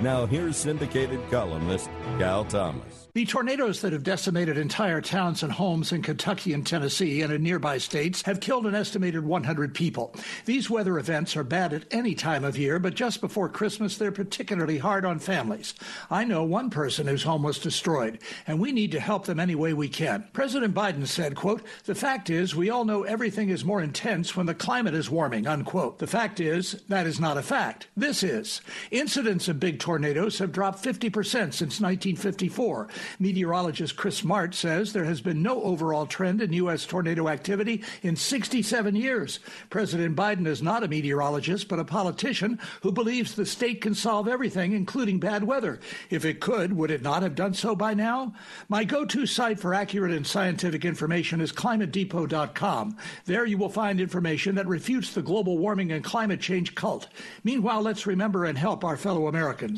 Now, here's syndicated columnist Cal Thomas. The tornadoes that have decimated entire towns and homes in Kentucky and Tennessee and in nearby states have killed an estimated 100 people. These weather events are bad at any time of year, but just before Christmas, they're particularly hard on families. I know one person whose home was destroyed, and we need to help them any way we can. President Biden said, quote, The fact is, we all know everything is more intense when the climate is warming, unquote. The fact is, that is not a fact. This is. Incidents of big tornadoes have dropped 50% since 1954. Meteorologist Chris Martz says there has been no overall trend in U.S. tornado activity in 67 years. President Biden is not a meteorologist, but a politician who believes the state can solve everything, including bad weather. If it could, would it not have done so by now? My go to site for accurate and scientific information is climatedepot.com. There you will find information that refutes the global warming and climate change cult. Meanwhile, let's remember and help our fellow Americans.